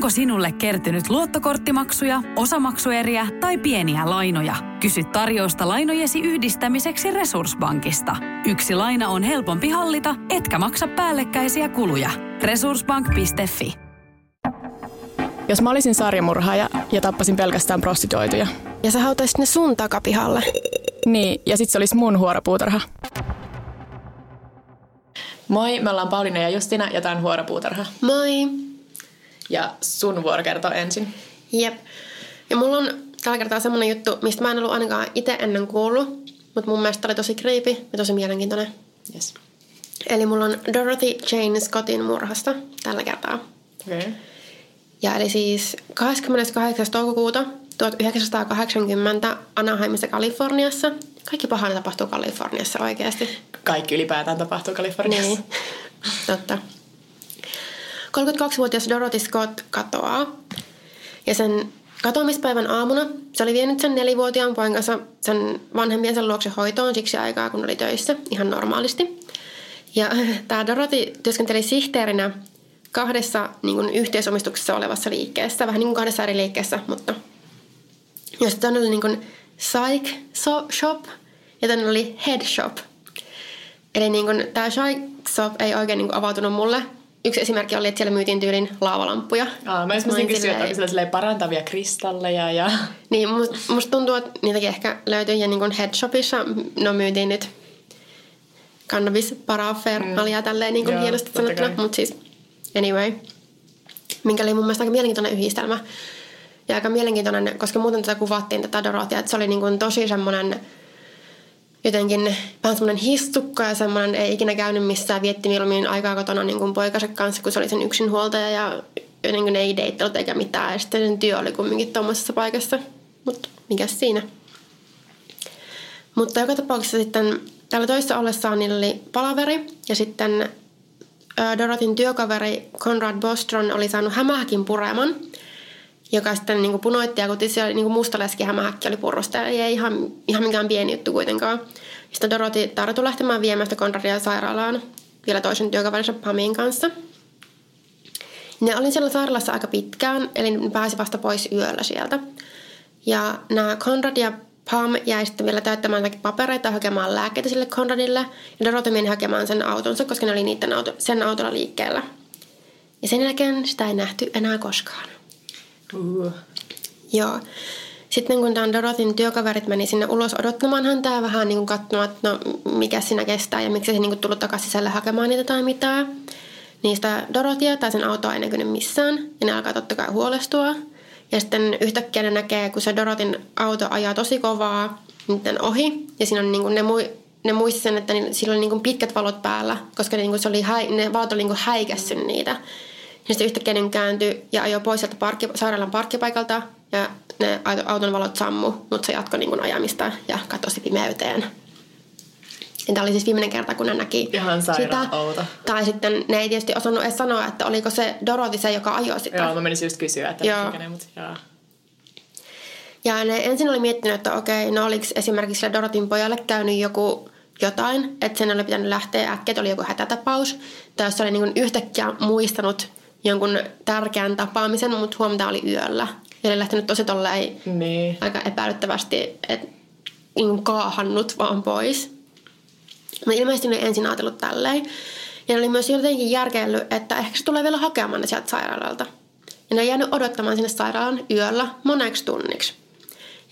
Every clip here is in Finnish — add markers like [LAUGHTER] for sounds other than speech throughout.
Onko sinulle kertynyt luottokorttimaksuja, osamaksueriä tai pieniä lainoja? Kysy tarjousta lainojesi yhdistämiseksi Resurssbankista. Yksi laina on helpompi hallita, etkä maksa päällekkäisiä kuluja. Resurssbank.fi Jos mä olisin sarjamurhaaja ja tappasin pelkästään prostituoituja. Ja sä hautaisit ne sun takapihalle. Niin, ja sit se olisi mun huoropuutarha. Moi, me ollaan Pauliina ja Justina ja tää on Huoropuutarha. Moi. Ja sun vuoro kertoo ensin. Jep. Ja mulla on tällä kertaa semmonen juttu, mistä mä en ollut ainakaan itse ennen kuullut. Mutta mun mielestä oli tosi creepy ja tosi mielenkiintoinen. Yes. Eli mulla on Dorothy Jane Scottin murhasta tällä kertaa. Okei. Okay. Ja eli siis 28. toukokuuta 1980 Anaheimissa Kaliforniassa. Kaikki pahaa tapahtuu Kaliforniassa oikeasti. Kaikki ylipäätään tapahtuu Kaliforniassa. Niin, [LAUGHS] totta. 32-vuotias Dorothy Scott katoaa. Ja sen katoamispäivän aamuna se oli vienyt sen nelivuotiaan poikansa sen vanhempiensa luokse hoitoon siksi aikaa, kun oli töissä ihan normaalisti. Ja [LAUGHS] tämä Dorothy työskenteli sihteerinä kahdessa niin kuin, yhteisomistuksessa olevassa liikkeessä, vähän niin kuin kahdessa eri liikkeessä, mutta jos tämä oli niin kuin Psych Shop ja tämä oli Head Shop. Eli niin kuin, tämä Psych Shop ei oikein niin kuin, avautunut mulle. Yksi esimerkki oli, että siellä myytiin tyylin laavalamppuja. Aa, mä olisin kysyä, että onko parantavia kristalleja ja... Niin, musta must tuntuu, että niitäkin ehkä löytyy ja niin kuin Head Shopissa no myytiin nyt cannabis parafernalia mm. tälleen niin kuin Joo, hienosti sanottuna. Mutta siis anyway, minkä oli mun mielestä aika mielenkiintoinen yhdistelmä. Ja aika mielenkiintoinen, koska muuten tätä kuvattiin tätä Dorotia, että se oli niin kuin tosi semmoinen jotenkin vähän semmoinen histukka ja semmoinen ei ikinä käynyt missään, vietti mieluummin aikaa kotona niin kuin poikansa kanssa, kun se oli sen yksinhuoltaja ja jotenkin ei deittailut eikä mitään. Ja sitten sen työ oli kumminkin tuommoisessa paikassa. Mutta mikä siinä? Mutta joka tapauksessa sitten täällä toissa ollessaan niillä oli palaveri ja sitten Dorotin työkaveri Conrad Bostron oli saanut hämähäkin pureman, joka sitten niin kuin punoitti ja siellä niin mustaleski hämähäkki oli purrusta. Ei ihan, ihan mikään pieni juttu kuitenkaan. Sitten Doroti tartui lähtemään viemään sitä Conradia sairaalaan vielä toisen työkaverinsa Pamin kanssa. Ne olin siellä sairaalassa aika pitkään, eli ne pääsi vasta pois yöllä sieltä. Ja nämä Conrad ja Pam jäi sitten vielä täyttämään papereita ja hakemaan lääkkeitä sille Conradille. Ja Dorothy meni hakemaan sen autonsa, koska ne oli niiden auto, sen autolla liikkeellä. Ja sen jälkeen sitä ei nähty enää koskaan. Uh. Joo. Sitten kun tämän Dorotin työkaverit meni sinne ulos odottamaan häntä ja vähän niin katsomaan, että no mikä siinä kestää ja miksi se niin tullut takaisin sisälle hakemaan niitä tai mitään. Niistä Dorotia tai sen autoa ei näkynyt missään ja ne alkaa totta kai huolestua. Ja sitten yhtäkkiä ne näkee, kun se Dorotin auto ajaa tosi kovaa niiden ohi. Ja siinä on niin ne, mu- ne muisti sen, että sillä oli niin pitkät valot päällä, koska ne, niin se oli ne valot oli niin häikässyt niitä. Ja sitten yhtäkkiä ne kääntyi ja ajoi pois sieltä parkki- sairaalan parkkipaikalta. Ja ne auton valot sammu, mutta se jatkoi niin ajamista ja katosi pimeyteen. Ja tämä oli siis viimeinen kerta, kun ne näki Ihan sitä. Outo. Tai sitten ne ei tietysti osannut edes sanoa, että oliko se Dorothy se, joka ajoi sitä. Joo, mä menisin just kysyä, että joo. Ne, mutta joo. Ja ne ensin oli miettinyt, että okei, no oliko esimerkiksi sille Dorotin pojalle käynyt joku jotain, että sen oli pitänyt lähteä äkkiä, että oli joku hätätapaus. Tai jos se oli niin yhtäkkiä muistanut jonkun tärkeän tapaamisen, mutta huomenta oli yöllä. Ja oli lähtenyt tosi tolleen niin. aika epäilyttävästi, että niin kaahannut vaan pois. Mä ilmeisesti ne ensin ajatellut tälleen. Ja ne oli myös jotenkin järkeillyt, että ehkä se tulee vielä hakemaan ne sieltä sairaalalta. Ja ne ei jäänyt odottamaan sinne sairaalan yöllä moneksi tunniksi.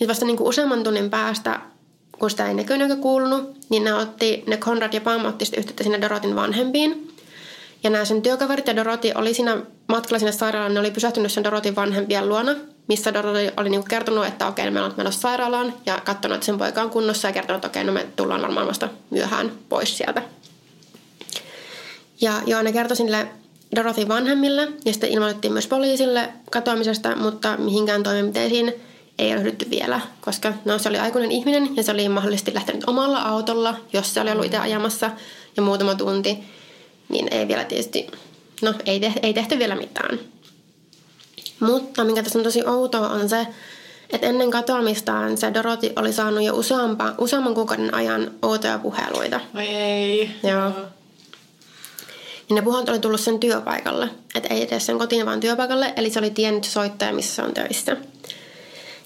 Ja vasta niin kuin useamman tunnin päästä, kun sitä ei näkynyt eikä kuulunut, niin ne, otti, ne Conrad ja Pam otti yhteyttä sinne Dorotin vanhempiin. Ja nämä sen työkaverit ja Doroti oli siinä matkalla sinne sairaalaan, ne oli pysähtynyt sen Dorotin vanhempien luona, missä Doroti oli niinku kertonut, että okei, me ollaan menossa sairaalaan ja katsonut, että sen poika on kunnossa ja kertonut, että okei, no me tullaan varmaan vasta myöhään pois sieltä. Ja joo, ne kertoi sille Dorothin vanhemmille ja sitten ilmoitettiin myös poliisille katoamisesta, mutta mihinkään toimenpiteisiin ei ryhdytty vielä, koska no, se oli aikuinen ihminen ja se oli mahdollisesti lähtenyt omalla autolla, jos se oli ollut itse ajamassa ja muutama tunti niin ei vielä tietysti, no ei, te, ei tehty vielä mitään. Mutta mikä tässä on tosi outoa on se, että ennen katoamistaan se Doroti oli saanut jo useampa, useamman kuukauden ajan outoja puheluita. Oi ei. Joo. niin ne puhut oli tullut sen työpaikalle. Että ei edes sen kotiin, vaan työpaikalle. Eli se oli tiennyt soittaja, missä se on töissä.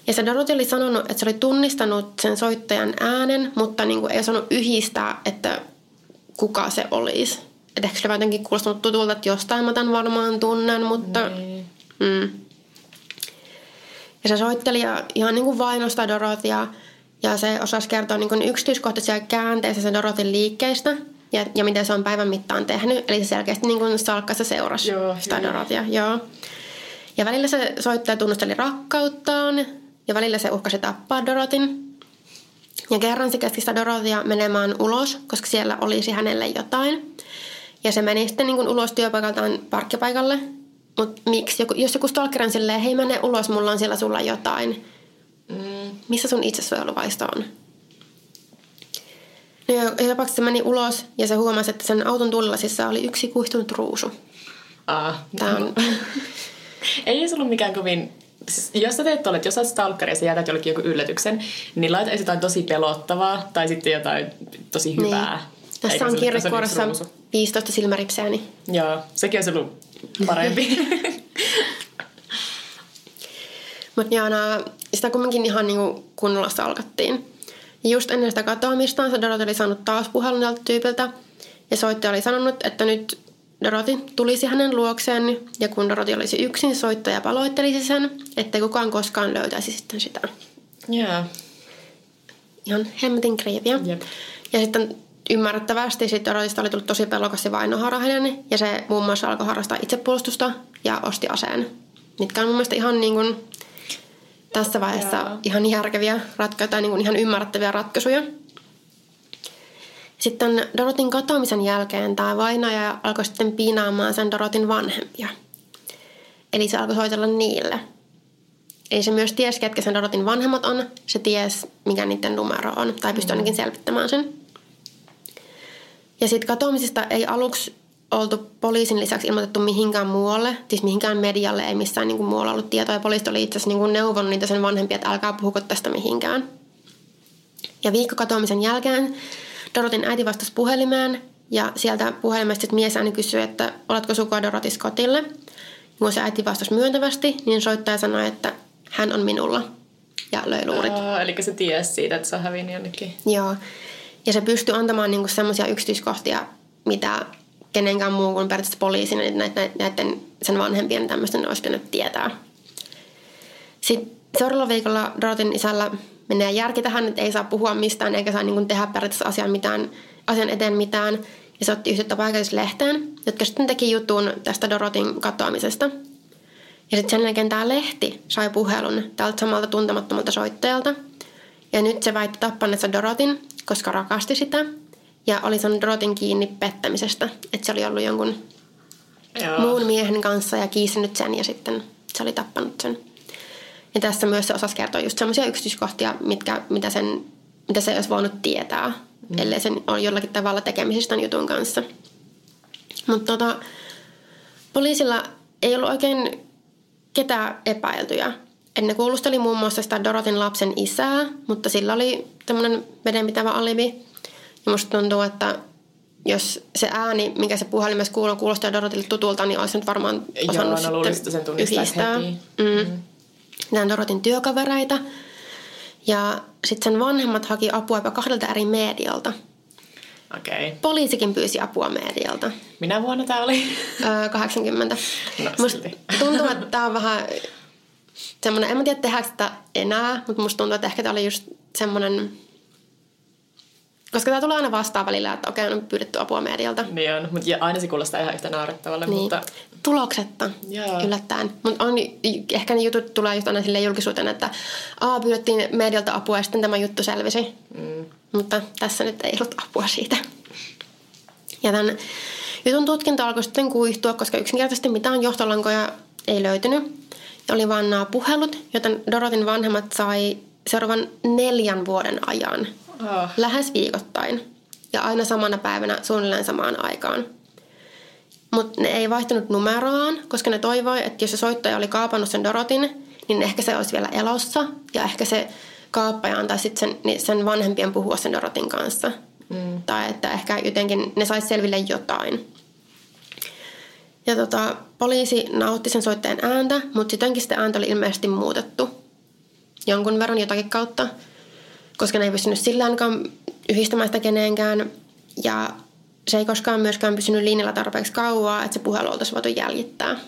Ja se Dorothy oli sanonut, että se oli tunnistanut sen soittajan äänen, mutta niin kuin ei osannut yhdistää, että kuka se olisi. Että ehkä se jotenkin kuulostanut tutulta, että jostain mä tämän varmaan tunnen, mutta... Niin. Mm. Ja se soitteli ja ihan niin kuin vainostaa Dorotia ja se osasi kertoa niin kuin yksityiskohtaisia käänteistä sen Dorotin liikkeistä ja, ja mitä se on päivän mittaan tehnyt. Eli se selkeästi niin kuin salkkassa seurasi Joo, sitä joo. Dorotia. Joo. Ja välillä se soittaja tunnusteli rakkauttaan ja välillä se uhkasi tappaa Dorotin. Ja kerran se käski sitä Dorotia menemään ulos, koska siellä olisi hänelle jotain. Ja se meni sitten niin kuin ulos työpaikaltaan parkkipaikalle. Mutta miksi? Joku, jos joku stalker on silleen, hei mene ulos, mulla on siellä sulla jotain. Mm. Missä sun itsesuojeluvaisto on? No ja tapauksessa se meni ulos ja se huomasi, että sen auton tullasissa oli yksi kuihtunut ruusu. Ah, Tää on... [LAUGHS] Ei se ollut mikään kovin... Siis jos sä teet tuolle, että jos sä oot stalkeri ja sä jätät jollekin joku yllätyksen, niin laita jotain tosi pelottavaa tai sitten jotain tosi hyvää. Niin. Tässä Eikä on se- se kirjekuoressa yksi ruusu. 15 silmäripseä, niin Joo, sekin olisi ollut parempi. Mutta joo, nää, sitä kumminkin ihan niinku kunnolla salkattiin. Ja just ennen sitä katoamistaan se Dorothy oli saanut taas puhelun tältä tyypiltä. Ja soittaja oli sanonut, että nyt Dorothy tulisi hänen luokseen. Ja kun Dorothy olisi yksin, soittaja paloittelisi sen, ettei kukaan koskaan löytäisi sitten sitä. Joo. Ihan hemmetin kriiviä. Jep. Ja sitten ymmärrettävästi sitten Dorothysta oli tullut tosi pelokas ja vainoharhainen. Ja se muun muassa alkoi harrastaa itsepuolustusta ja osti aseen. Mitkä on mun mielestä ihan niin kuin tässä vaiheessa Joo. ihan järkeviä ratkaisuja tai niin kuin ihan ymmärrettäviä ratkaisuja. Sitten Dorotin katoamisen jälkeen tämä vainaja alkoi sitten piinaamaan sen Dorotin vanhempia. Eli se alkoi soitella niille. Eli se myös tiesi, ketkä sen Dorotin vanhemmat on. Se ties, mikä niiden numero on. Tai pystyi ainakin selvittämään sen. Ja sitten katoamisesta ei aluksi oltu poliisin lisäksi ilmoitettu mihinkään muualle, siis mihinkään medialle, ei missään niin kuin muualla ollut tietoa. Ja poliisit oli itse asiassa niin kuin neuvonut niitä sen vanhempia, että älkää puhuko tästä mihinkään. Ja viikko katoamisen jälkeen Dorotin äiti vastasi puhelimeen ja sieltä puhelimesta sitten miesääni kysyi, että oletko sukua Dorotis kotille. Kun se äiti vastasi myöntävästi, niin soittaja sanoi, että hän on minulla ja löi luurit. Oh, eli se tiesi siitä, että se on hävinnyt jonnekin. Joo. Ja se pystyi antamaan niinku semmoisia yksityiskohtia, mitä kenenkään muu kuin periaatteessa poliisin ja näiden, näiden sen vanhempien tämmöisten olisi pitänyt tietää. Sitten seuraavalla viikolla Dorotin isällä menee järki tähän, että ei saa puhua mistään eikä saa niinku tehdä periaatteessa asian, mitään, asian eteen mitään. Ja se otti yhteyttä paikallislehteen, jotka sitten teki jutun tästä Dorotin katoamisesta. Ja sitten sen jälkeen tämä lehti sai puhelun tältä samalta tuntemattomalta soittajalta. Ja nyt se väitti tappaneensa Dorotin, koska rakasti sitä. Ja oli saanut Dorotin kiinni pettämisestä. Että se oli ollut jonkun Joo. muun miehen kanssa ja kiisinyt sen ja sitten se oli tappanut sen. Ja tässä myös se osasi kertoa just semmoisia yksityiskohtia, mitkä, mitä, sen, mitä se ei olisi voinut tietää, mm. ellei sen on jollakin tavalla tekemisissä tämän jutun kanssa. Mutta tota, poliisilla ei ollut oikein ketään epäiltyjä. Et ne kuulusteli muun muassa sitä Dorotin lapsen isää, mutta sillä oli tämmöinen vedenpitävä alibi. Ja musta tuntuu, että jos se ääni, mikä se puhelimessa kuuluu, kuulostaa Dorotille tutulta, niin olisi nyt varmaan Joo, osannut no luulisin, että sen tunnistaisi heti. Mm. Mm. Nämä Dorotin työkavereita. Ja sitten sen vanhemmat haki apua jopa kahdelta eri medialta. Okei. Okay. Poliisikin pyysi apua medialta. Minä vuonna tämä oli? Öö, 80. No, musta silti. tuntuu, että tämä on vähän semmoinen, en mä tiedä tehdäänkö sitä enää, mutta musta tuntuu, että ehkä tämä oli just semmoinen, koska tämä tulee aina vastaan välillä, että okei, on pyydetty apua medialta. niin on, mutta aina se kuulostaa ihan yhtä naurettavalle, Niin. mutta Tuloksetta Joo. yllättäen. Mutta on, ehkä ne jutut tulee just aina sille julkisuuteen, että Aa, pyydettiin medialta apua ja sitten tämä juttu selvisi. mm, Mutta tässä nyt ei ollut apua siitä. Ja tämän jutun tutkinta alkoi sitten kuihtua, koska yksinkertaisesti mitään johtolankoja ei löytynyt. Oli vain nämä puhelut, joten Dorotin vanhemmat sai seuraavan neljän vuoden ajan. oh, Lähes viikoittain. Ja aina samana päivänä suunnilleen samaan aikaan. Mutta ne ei vaihtanut numeroaan, koska ne toivoi, että jos se soittaja oli kaapannut sen Dorotin, niin ehkä se olisi vielä elossa. Ja ehkä se kaappaja antaa sitten sen, niin sen vanhempien puhua sen Dorotin kanssa. Mm. Tai että ehkä jotenkin ne saisi selville jotain. Ja tota, poliisi nautti sen soittajan ääntä, mutta sittenkin sitä ääntä oli ilmeisesti muutettu jonkun verran jotakin kautta, koska ne ei pystynyt sillä ainakaan yhdistämään sitä kenenkään. Ja se ei koskaan myöskään pysynyt linjalla tarpeeksi kauaa, että se puhelu oltaisiin voitu jäljittää.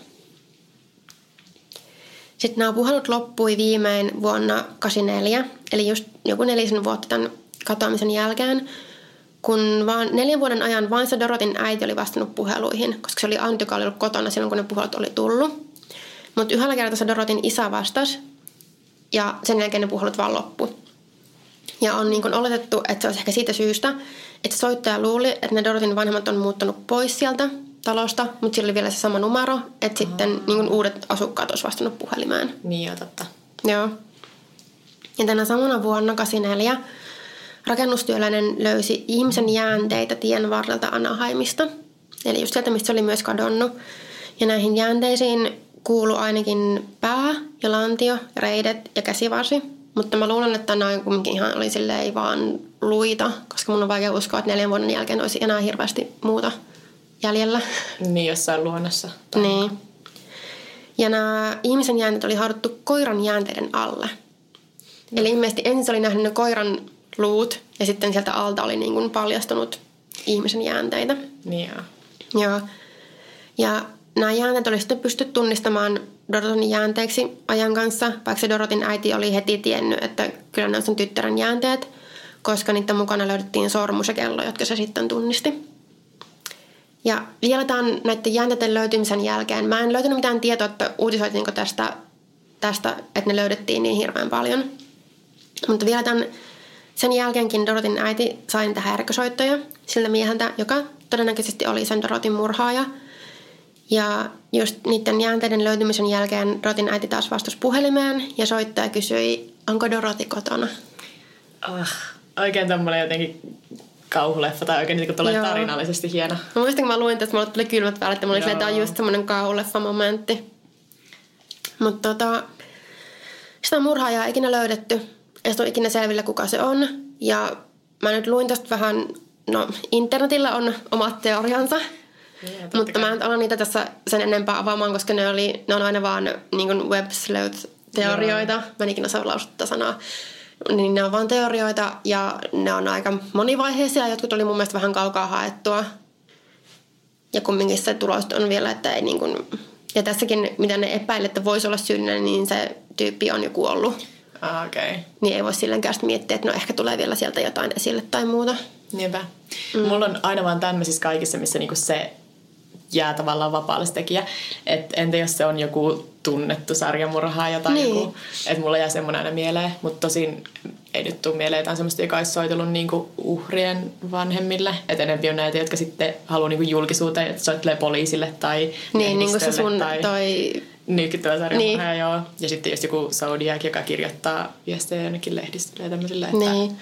Sitten nämä puhelut loppui viimein vuonna 84, eli just joku nelisen vuotta tämän katoamisen jälkeen, kun vaan neljän vuoden ajan vain se Dorotin äiti oli vastannut puheluihin, koska se oli ainut, joka oli ollut kotona silloin, kun ne puhelut oli tullut. Mutta yhdellä kertaa se Dorotin isä vastasi, ja sen jälkeen ne puhelut vaan loppu. Ja on niin oletettu, että se olisi ehkä siitä syystä, että soittaja luuli, että ne Dorotin vanhemmat on muuttanut pois sieltä talosta, mutta sillä oli vielä se sama numero, että Aha. sitten niin uudet asukkaat olisi vastannut puhelimeen. Niin jo, totta. Joo. Ja tänä samana vuonna 84 rakennustyöläinen löysi ihmisen jäänteitä tien varrelta Anaheimista. Eli just sieltä, mistä se oli myös kadonnut. Ja näihin jäänteisiin kuulu ainakin pää ja lantio, ja reidet ja käsivarsi. Mutta mä luulen, että nämä kumminkin ihan oli silleen vaan luita, koska mun on vaikea uskoa, että neljän vuoden jälkeen olisi enää hirveästi muuta jäljellä. Niin, jossain luonnossa. Tai... Niin. Ja nämä ihmisen jäänteet oli hauduttu koiran jäänteiden alle. No. Eli ilmeisesti ensin oli nähnyt ne koiran luut ja sitten sieltä alta oli niin kuin paljastunut ihmisen jäänteitä. Niin joo. Joo. Ja nämä jäänteet oli sitten pystytty tunnistamaan Dorotin jäänteeksi ajan kanssa, vaikka se Dorotin äiti oli heti tiennyt, että kyllä ne on sen tyttären jäänteet, koska niiden mukana löydettiin sormus ja kello, jotka se sitten tunnisti. Ja vielä tämän näiden jäänteiden löytymisen jälkeen, mä en löytänyt mitään tietoa, että uutisoitiinko tästä, tästä, että ne löydettiin niin hirveän paljon. Mutta vielä tämän, sen jälkeenkin Dorotin äiti sai niitä häirikkösoittoja siltä mieheltä, joka todennäköisesti oli sen Dorotin murhaaja – ja just niiden jäänteiden löytymisen jälkeen Dorotin äiti taas vastasi puhelimeen ja soittaja kysyi, onko Doroti kotona. Oh, oikein tämmöinen jotenkin kauhuleffa tai oikein niin kuin tarinallisesti hieno. Mä muistan, kun mä luin että mulle tuli kylmät päälle, että mulla oli on just semmoinen kauhuleffa-momentti. Mutta tota, sitä murhaajaa ei ikinä löydetty. Ei ole ikinä selvillä, kuka se on. Ja mä nyt luin tästä vähän, no internetillä on omat teoriansa. Niin, Mutta mä en ala niitä tässä sen enempää avaamaan, koska ne, oli, ne on aina vaan niin web teorioita. Mä en ikinä saa lausuttaa sanaa. Niin ne on vaan teorioita ja ne on aika monivaiheisia. Jotkut oli mun mielestä vähän kaukaa haettua. Ja kumminkin se tulos on vielä, että ei niin kuin, ja tässäkin, mitä ne epäilee, että voisi olla syynä, niin se tyyppi on jo kuollut. Ah, okay. Niin ei voi sillenkään miettiä, että no ehkä tulee vielä sieltä jotain esille tai muuta. Niinpä. Mm. Mulla on aina vaan tämmöisissä kaikissa, missä niinku se jää tavallaan vapaalle tekijä. Et entä jos se on joku tunnettu sarjamurhaaja tai niin. joku, että mulla jää semmoinen aina mieleen, mutta tosin ei nyt tule mieleen jotain semmoista, joka olisi soitellut niinku uhrien vanhemmille. Että enemmän on näitä, jotka sitten haluaa niinku julkisuuteen, että soittelee poliisille tai Niin, niin kuin se sun tai... toi nykyttävä sarjamurhaaja, niin. joo. Ja sitten just joku Zodiac, joka kirjoittaa viestejä jonnekin lehdistölle ja tämmöisille. Että niin.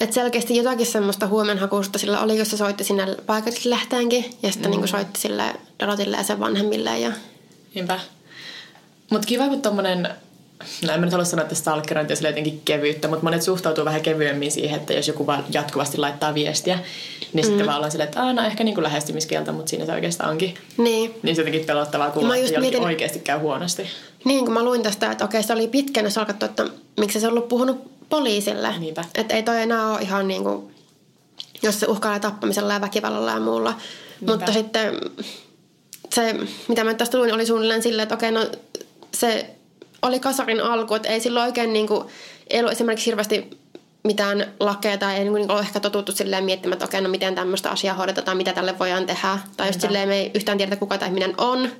Et selkeästi jotakin semmoista huomenhakusta sillä oli, jos se soitti sinne paikallislehteenkin ja sitten mm. niin soitti sille Dorotille ja sen vanhemmille. Ja... Niinpä. Mutta kiva, kun tommonen, no en mä nyt halua sanoa, että stalkerointi on jotenkin kevyyttä, mutta monet suhtautuu vähän kevyemmin siihen, että jos joku vaan jatkuvasti laittaa viestiä, niin mm. sitten vaan ollaan silleen, että aah, no ehkä niin kuin lähestymiskieltä, mutta siinä se oikeastaan onkin. Niin. Niin se jotenkin pelottavaa kuulla, että mietin... oikeasti käy huonosti. Niin, kun mä luin tästä, että okei, se oli pitkän, jos alkattu, että miksi se on ollut puhunut poliisille. Niinpä. Että ei toi enää ole ihan niin kuin, jos se uhkailee tappamisella ja väkivallalla ja muulla. Niinpä. Mutta sitten se, mitä mä tästä luin, oli suunnilleen silleen, että okei, no se oli kasarin alku, että ei silloin oikein niin kuin, ei ollut esimerkiksi hirveästi mitään lakeja tai ei niin ole ehkä totuttu silleen miettimään, että okei, no miten tämmöistä asiaa hoidetaan tai mitä tälle voidaan tehdä. Tai just silleen me ei yhtään tiedetä, kuka tai ihminen on.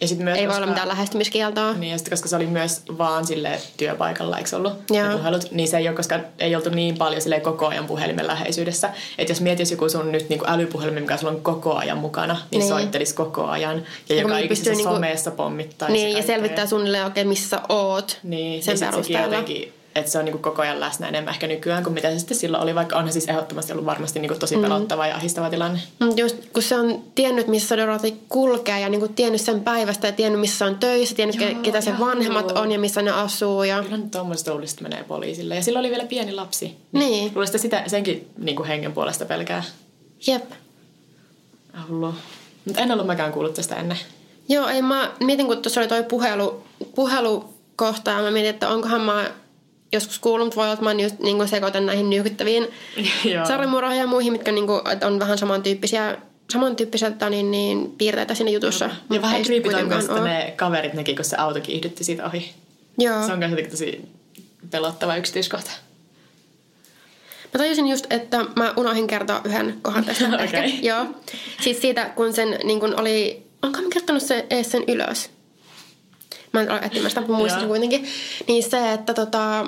Ja sit myös, ei koska, voi olla mitään lähestymiskieltoa. Niin, ja sitten koska se oli myös vaan sille työpaikalla, eikö ollut Joo. puhelut, niin se ei ole, koska ei oltu niin paljon sille koko ajan puhelimen läheisyydessä. Että jos mietisi joku sun nyt niin älypuhelimen, mikä sulla on koko ajan mukana, niin, niin. soittelisi koko ajan. Ja, ja joka ikisessä niinku, someessa pommittaisi. Niin, ja selvittää suunnilleen oikein, missä oot niin, sen niin perusteella. Sekin että se on niin koko ajan läsnä enemmän ehkä nykyään kuin mitä se sitten silloin oli, vaikka onhan siis ehdottomasti ollut varmasti niin tosi mm. pelottava mm. ja ahistava tilanne. Just kun se on tiennyt, missä Dorothy kulkee ja niin tiennyt sen päivästä ja tiennyt, missä on töissä, tiennyt, joo, ketä sen vanhemmat on ja missä ne asuu. Ja... Kyllä nyt tuommoista luulista menee poliisille. Ja sillä oli vielä pieni lapsi. Niin. Luulisin sitä senkin niin kuin hengen puolesta pelkää. Jep. Hullu. Mutta en ollut mäkään kuullut tästä ennen. Joo, ei mä mietin, kun tuossa oli toi puhelu, puhelukohta ja mä mietin, että onkohan mä joskus kuullut, mutta voi olla, että mä just, niin sekoitan näihin nykyttäviin [LAUGHS] sarjamurhoihin ja muihin, mitkä niin kuin, on vähän samantyyppisiä samantyyppisiä niin, niin, piirteitä siinä jutussa. Ja vähän creepy toi ne kaverit nekin, kun se auto kiihdytti siitä ohi. Joo. Se on myös tosi pelottava yksityiskohta. Mä tajusin just, että mä unohdin kertoa yhden kohdan tästä [LAUGHS] okay. ehkä. Joo. Siis siitä, kun sen niin kun oli... Onko mä kertonut se, ees sen ylös? Mä en ole etsimään sitä, mutta muistin kuitenkin. Niin se, että tota,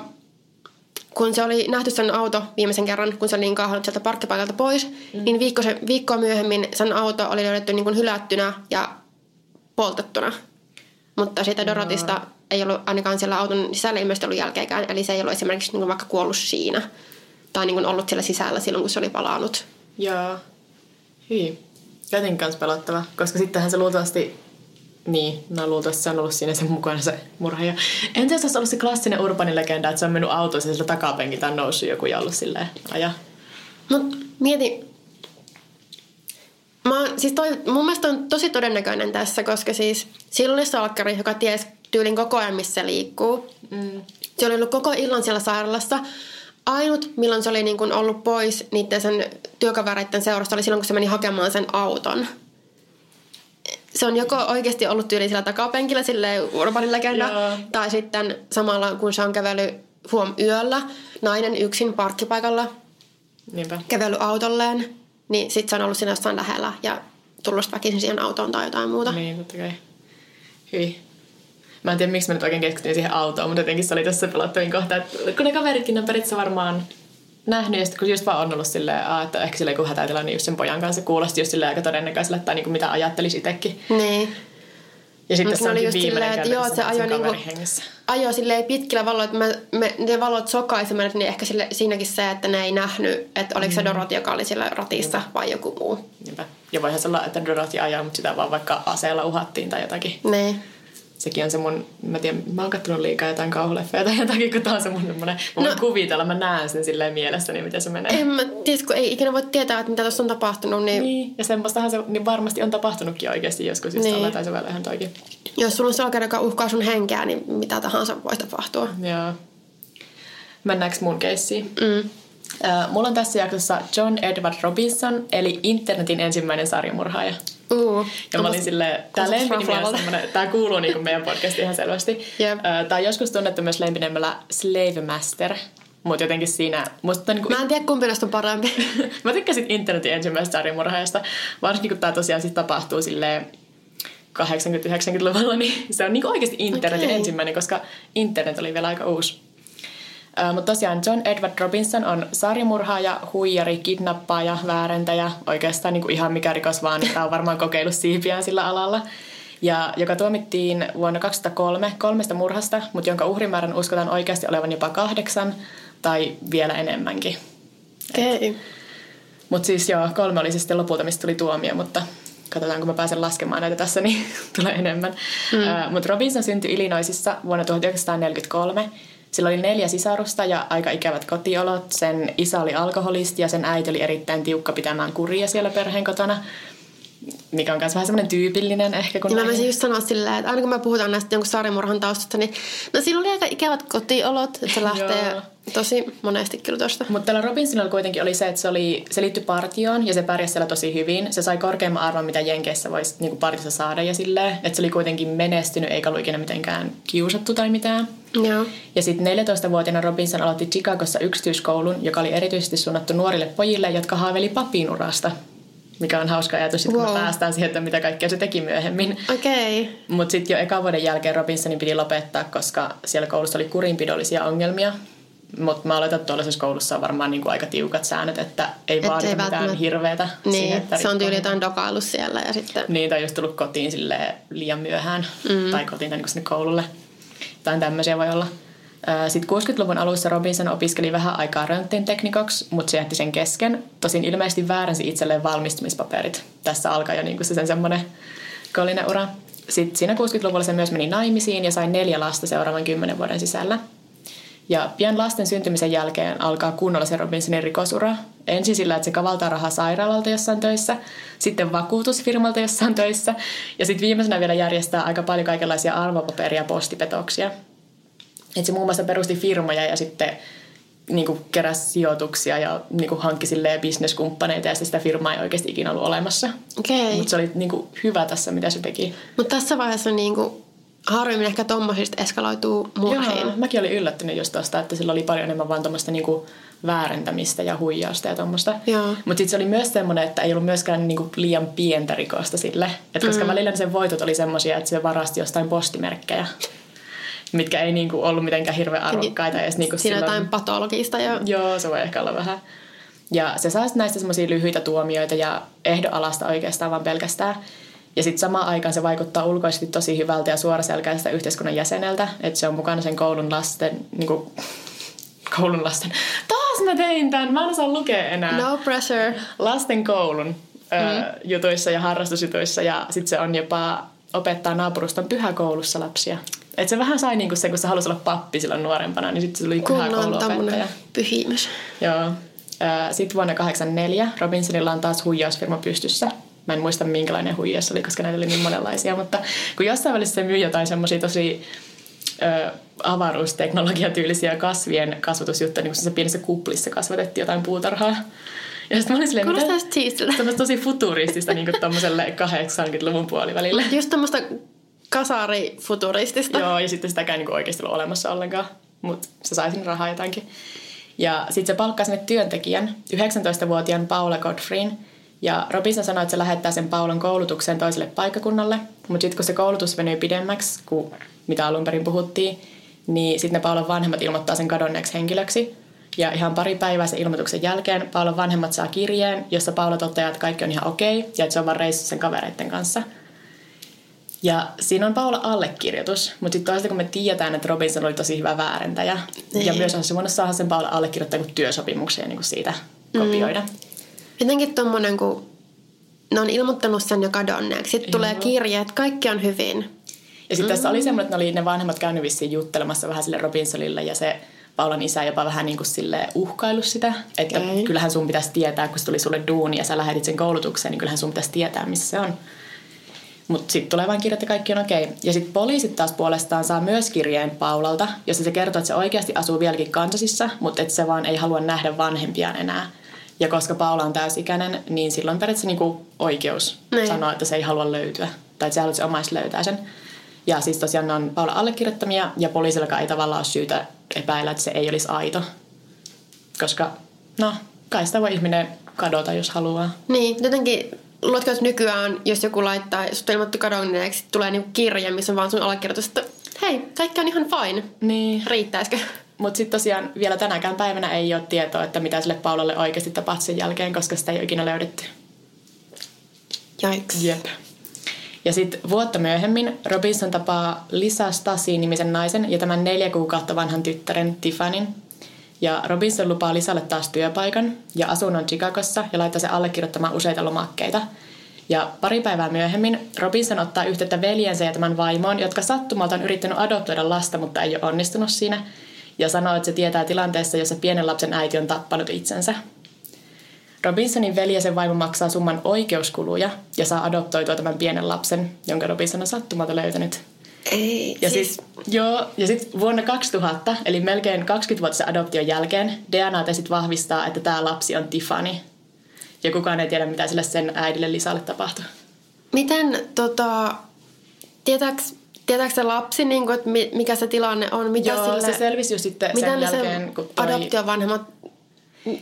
kun se oli nähty sen auto viimeisen kerran, kun se oli niin kaahannut sieltä parkkipaikalta pois, mm. niin viikko, se, viikkoa myöhemmin sen auto oli löydetty niin kuin hylättynä ja poltettuna. Mutta siitä Dorotista no. ei ollut ainakaan siellä auton sisällä ilmeisesti ollut jälkeäkään, eli se ei ollut esimerkiksi niin kuin vaikka kuollut siinä. Tai niin kuin ollut siellä sisällä silloin, kun se oli palannut. Joo. Hyi. Jotenkin kanssa pelottava, koska sittenhän se luultavasti niin, mä luultavasti se on ollut siinä sen mukana se murhaaja. Entä jos olisi ollut se klassinen urbanin legenda, että se on mennyt autoon ja sillä takapenkiltä on noussut joku ja ollut silleen aja? Mut mieti, Mä, siis toi, mun mielestä on tosi todennäköinen tässä, koska siis silloin oli salkkari, joka ties tyylin koko ajan, missä se liikkuu. Mm. Se oli ollut koko illan siellä sairaalassa. Ainut, milloin se oli niin kuin ollut pois niiden sen työkavereiden seurasta, oli silloin, kun se meni hakemaan sen auton se on joko oikeasti ollut tyyli sillä takapenkillä sille urbanin legenda, yeah. tai sitten samalla kun se on kävellyt huom yöllä, nainen yksin parkkipaikalla, Niinpä. kävellyt autolleen, niin sitten se on ollut siinä jossain lähellä ja tullut väkisin siihen autoon tai jotain muuta. Niin, totta kai. Hyi. Mä en tiedä, miksi mä nyt oikein keskityin siihen autoon, mutta jotenkin se oli tässä pelottavin kohta, että kun ne kaveritkin on periaatteessa varmaan nähnyt ja sitten kun just vaan on ollut silleen, että ehkä silleen kun hätätilanne niin just sen pojan kanssa kuulosti just silleen aika todennäköiselle, tai niinku mitä ajattelisi itsekin. Niin. Ja sitten se oli just silleen, että joo, se ajoi niinku, ajo silleen pitkillä valoilla, että me, me, ne valot sokaisi meidät, niin ehkä sille, siinäkin se, että ne ei nähnyt, että oliko mm. se Dorothy, joka oli siellä ratissa Niinpä. vai joku muu. Niinpä. Ja voihan se olla, että Dorothy ajaa, mutta sitä vaan vaikka aseella uhattiin tai jotakin. Niin sekin on se mun, mä tiedän, mä oon kattonut liikaa jotain kauhuleffeja tai jotakin, kun tää on se mun semmonen, mä no, kuvitella, mä näen sen silleen mielessäni, miten se menee. En mä tiedä, kun ei ikinä voi tietää, että mitä tuossa on tapahtunut. Niin, niin ja semmoistahan se niin varmasti on tapahtunutkin oikeasti joskus, jos niin. tai se vielä ihan toikin. Jos sulla on salkari, joka uhkaa sun henkeä, niin mitä tahansa voi tapahtua. Joo. Mennäänkö mun keissiin? Mm. Mulla on tässä jaksossa John Edward Robinson, eli internetin ensimmäinen sarjamurhaaja. Uh, ja mä olin silleen, tää lempinimi on semmonen, tää kuuluu niinku meidän podcastiin ihan selvästi. Yep. Tää on joskus tunnettu myös lempinemmällä Slave Master. Mutta jotenkin siinä... Musta niinku, mä en tiedä kumpi näistä on parempi. [LAUGHS] mä tykkäsin internetin ensimmäisestä sarjamurhaajasta. Varsinkin kun tää tosiaan sit tapahtuu silleen 80-90-luvulla, niin se on niinku oikeasti internetin okay. ensimmäinen, koska internet oli vielä aika uusi. Mutta tosiaan John Edward Robinson on sarjamurhaaja, huijari, kidnappaaja, väärentäjä, oikeastaan niin kuin ihan mikä rikos vaan, että on varmaan kokeillut siipiään sillä alalla. Ja joka tuomittiin vuonna 2003 kolmesta murhasta, mutta jonka uhrimäärän uskotaan oikeasti olevan jopa kahdeksan tai vielä enemmänkin. Okay. Mutta siis joo, kolme oli siis sitten lopulta, mistä tuli tuomio, mutta katsotaan, kun mä pääsen laskemaan näitä tässä, niin [LAUGHS] tulee enemmän. Mm. Uh, mutta Robinson syntyi Illinoisissa vuonna 1943 sillä oli neljä sisarusta ja aika ikävät kotiolot. Sen isä oli alkoholisti ja sen äiti oli erittäin tiukka pitämään kuria siellä perheen kotona mikä on myös vähän semmoinen tyypillinen ehkä. Kun ja mä just sanoa silleen, että aina kun me puhutaan näistä jonkun sarjamurhan taustasta, niin no siinä oli aika ikävät kotiolot, että se lähtee tosi monesti kyllä tosta. Mutta tällä Robinsonilla kuitenkin oli se, että se, oli, se liittyi partioon ja se pärjäsi siellä tosi hyvin. Se sai korkeamman arvon, mitä Jenkeissä voisi niin partiossa saada ja silleen, että se oli kuitenkin menestynyt eikä ollut ikinä mitenkään kiusattu tai mitään. Joo. Ja sitten 14-vuotiaana Robinson aloitti Chicagossa yksityiskoulun, joka oli erityisesti suunnattu nuorille pojille, jotka haaveli papinurasta mikä on hauska ajatus, että wow. me päästään siihen, että mitä kaikkea se teki myöhemmin. Okay. Mutta sitten jo ekan vuoden jälkeen Robinsonin piti lopettaa, koska siellä koulussa oli kurinpidollisia ongelmia. Mutta mä oletan, että tuollaisessa koulussa on varmaan niinku aika tiukat säännöt, että ei Et vaadita mitään välttämättä... hirveätä. Niin, siihen, että se on tyyli jotain dokailu siellä ja sitten... Niin, tai just tullut kotiin sille liian myöhään mm. tai kotiin tai niinku sinne koululle. Tai tämmöisiä voi olla. Sitten 60-luvun alussa Robinson opiskeli vähän aikaa röntgenteknikoksi, mutta se jätti sen kesken. Tosin ilmeisesti vääränsi itselleen valmistumispaperit. Tässä alkaa jo niinku se sen semmoinen kollinen ura. Sitten siinä 60-luvulla se myös meni naimisiin ja sai neljä lasta seuraavan kymmenen vuoden sisällä. Ja pian lasten syntymisen jälkeen alkaa kunnolla se Robinsonin rikosura. ensin sillä, että se kavaltaa rahaa sairaalalta jossain töissä, sitten vakuutusfirmalta jossain töissä ja sitten viimeisenä vielä järjestää aika paljon kaikenlaisia arvopaperia ja postipetoksia. Et se muun muassa perusti firmoja ja sitten niin kuin keräsi sijoituksia ja niin kuin hankki silleen bisneskumppaneita ja sitä firmaa ei oikeasti ikinä ollut olemassa. Okei. Mutta se oli niin kuin hyvä tässä, mitä se teki. Mutta tässä vaiheessa niin kuin, harvemmin ehkä tommosista eskaloituu murhiin. Joo, mäkin olin yllättynyt just tosta, että sillä oli paljon enemmän vaan tuommoista niinku väärentämistä ja huijausta ja tuommoista. Mutta sitten se oli myös semmoinen, että ei ollut myöskään niinku liian pientä rikosta sille. Et koska mm. välillä sen voitot oli semmoisia, että se varasti jostain postimerkkejä, mitkä ei niinku ollut mitenkään hirveän arvokkaita. Edes niinku Siinä on silloin- jotain patologista ja Joo, se voi ehkä olla vähän. Ja se saa näistä semmoisia lyhyitä tuomioita ja ehdonalasta oikeastaan vaan pelkästään. Ja sitten samaan aikaan se vaikuttaa ulkoisesti tosi hyvältä ja suoraselkäiseltä yhteiskunnan jäseneltä. Että se on mukana sen koulun lasten, niin kuin, [LAUGHS] koulun lasten. Taas mä tein tämän, mä en osaa lukea enää. no pressure. Lasten koulun mm. ö, jutuissa ja harrastusjutuissa. Ja sitten se on jopa opettaa naapuruston pyhäkoulussa lapsia. Et se vähän sai niinku se, kun sä halusi olla pappi silloin nuorempana, niin sitten se tuli pyhäkouluopettaja. pyhimys. Joo. Sitten vuonna 1984 Robinsonilla on taas huijausfirma pystyssä. Mä en muista minkälainen huijaus se oli, koska näitä oli niin monenlaisia, mutta kun jossain välissä se myy jotain semmoisia tosi ö, avaruusteknologiatyylisiä kasvien kasvatusjuttuja, niin kuin se pienessä kuplissa kasvatettiin jotain puutarhaa. Ja sitten mä olin silleen, Kuulostaa mitä? siisiltä. Tämmöistä tosi futuristista niin kuin [LAUGHS] tommoselle 80-luvun puolivälille. Just tämmöistä kasarifuturistista. Joo, ja sitten sitäkään niin oikeasti ollut olemassa ollenkaan, mutta se sai sinne rahaa jotainkin. Ja sitten se palkkaa sinne työntekijän, 19-vuotiaan Paula Godfreyn. Ja Robinson sanoi, että se lähettää sen Paulan koulutukseen toiselle paikkakunnalle. Mutta sitten kun se koulutus venyi pidemmäksi kuin mitä alun perin puhuttiin, niin sitten ne Paulan vanhemmat ilmoittaa sen kadonneeksi henkilöksi. Ja ihan pari päivää sen ilmoituksen jälkeen Paulan vanhemmat saa kirjeen, jossa Paula toteaa, että kaikki on ihan okei ja että se on vaan reissu sen kavereiden kanssa. Ja siinä on Paula allekirjoitus, mutta sitten toisaalta kun me tiedetään, että Robinson oli tosi hyvä väärentäjä. Niin. Ja myös on se voinut saada sen Paula allekirjoittaa kuin työsopimuksen ja niin kuin siitä kopioida. Jotenkin tommonen, kun ne on ilmoittanut sen jo kadonneeksi. Sitten tulee kirje, että kaikki on hyvin. Ja sitten tässä oli semmoinen, että ne oli ne vanhemmat käynyt vissiin juttelemassa vähän sille Robinsonille ja se Paulan isä jopa vähän niin kuin sille uhkailu sitä, että Okei. kyllähän sun pitäisi tietää, kun se tuli sulle duuni ja sä lähetit sen koulutukseen, niin kyllähän sun pitäisi tietää, missä se on. Mutta sitten tulee vain kirja, että kaikki on okei. Ja sitten poliisit taas puolestaan saa myös kirjeen Paulalta, jossa se kertoo, että se oikeasti asuu vieläkin Kansasissa, mutta että se vaan ei halua nähdä vanhempiaan enää. Ja koska Paula on täysikäinen, niin silloin periaatteessa niinku oikeus Niin. sanoa, että se ei halua löytyä. Tai että se se omais löytää sen. Ja siis tosiaan ne on Paula allekirjoittamia ja poliisillakaan ei tavallaan ole syytä epäillä, että se ei olisi aito. Koska, no, kai sitä voi ihminen kadota, jos haluaa. Niin, jotenkin luotko, että nykyään, jos joku laittaa, sut on ilmoittu kadonneeksi, tulee niinku kirje, missä on vaan sun allekirjoitus, että hei, kaikki on ihan fine. Niin. Riittäisikö? Mutta sitten tosiaan vielä tänäkään päivänä ei ole tietoa, että mitä sille Paulalle oikeasti tapahtui sen jälkeen, koska sitä ei ole ikinä löydetty. Jaiks. Jep. Ja sitten vuotta myöhemmin Robinson tapaa Lisa Stasi-nimisen naisen ja tämän neljä kuukautta vanhan tyttären Tiffanin. Ja Robinson lupaa Lisalle taas työpaikan ja asunnon Chicagossa ja laittaa se allekirjoittamaan useita lomakkeita. Ja pari päivää myöhemmin Robinson ottaa yhteyttä veljensä ja tämän vaimoon, jotka sattumalta on yrittänyt adoptoida lasta, mutta ei ole onnistunut siinä. Ja sanoo, että se tietää tilanteessa, jossa pienen lapsen äiti on tappanut itsensä. Robinsonin veli ja sen vaimo maksaa summan oikeuskuluja ja saa adoptoitua tämän pienen lapsen, jonka Robinson on sattumalta löytänyt. Ei, Ja siis, joo, ja sitten vuonna 2000, eli melkein 20 vuotta adoption jälkeen, DNA-testit vahvistaa, että tämä lapsi on Tiffany. Ja kukaan ei tiedä, mitä sille sen äidille Lisalle tapahtui. Miten, tota, tietääks, tietääks se lapsi, niin kuin, että mi- mikä se tilanne on? Mitä joo, sille, se selvisi just sitten sen jälkeen, kun toi... adoptiovanhemmat...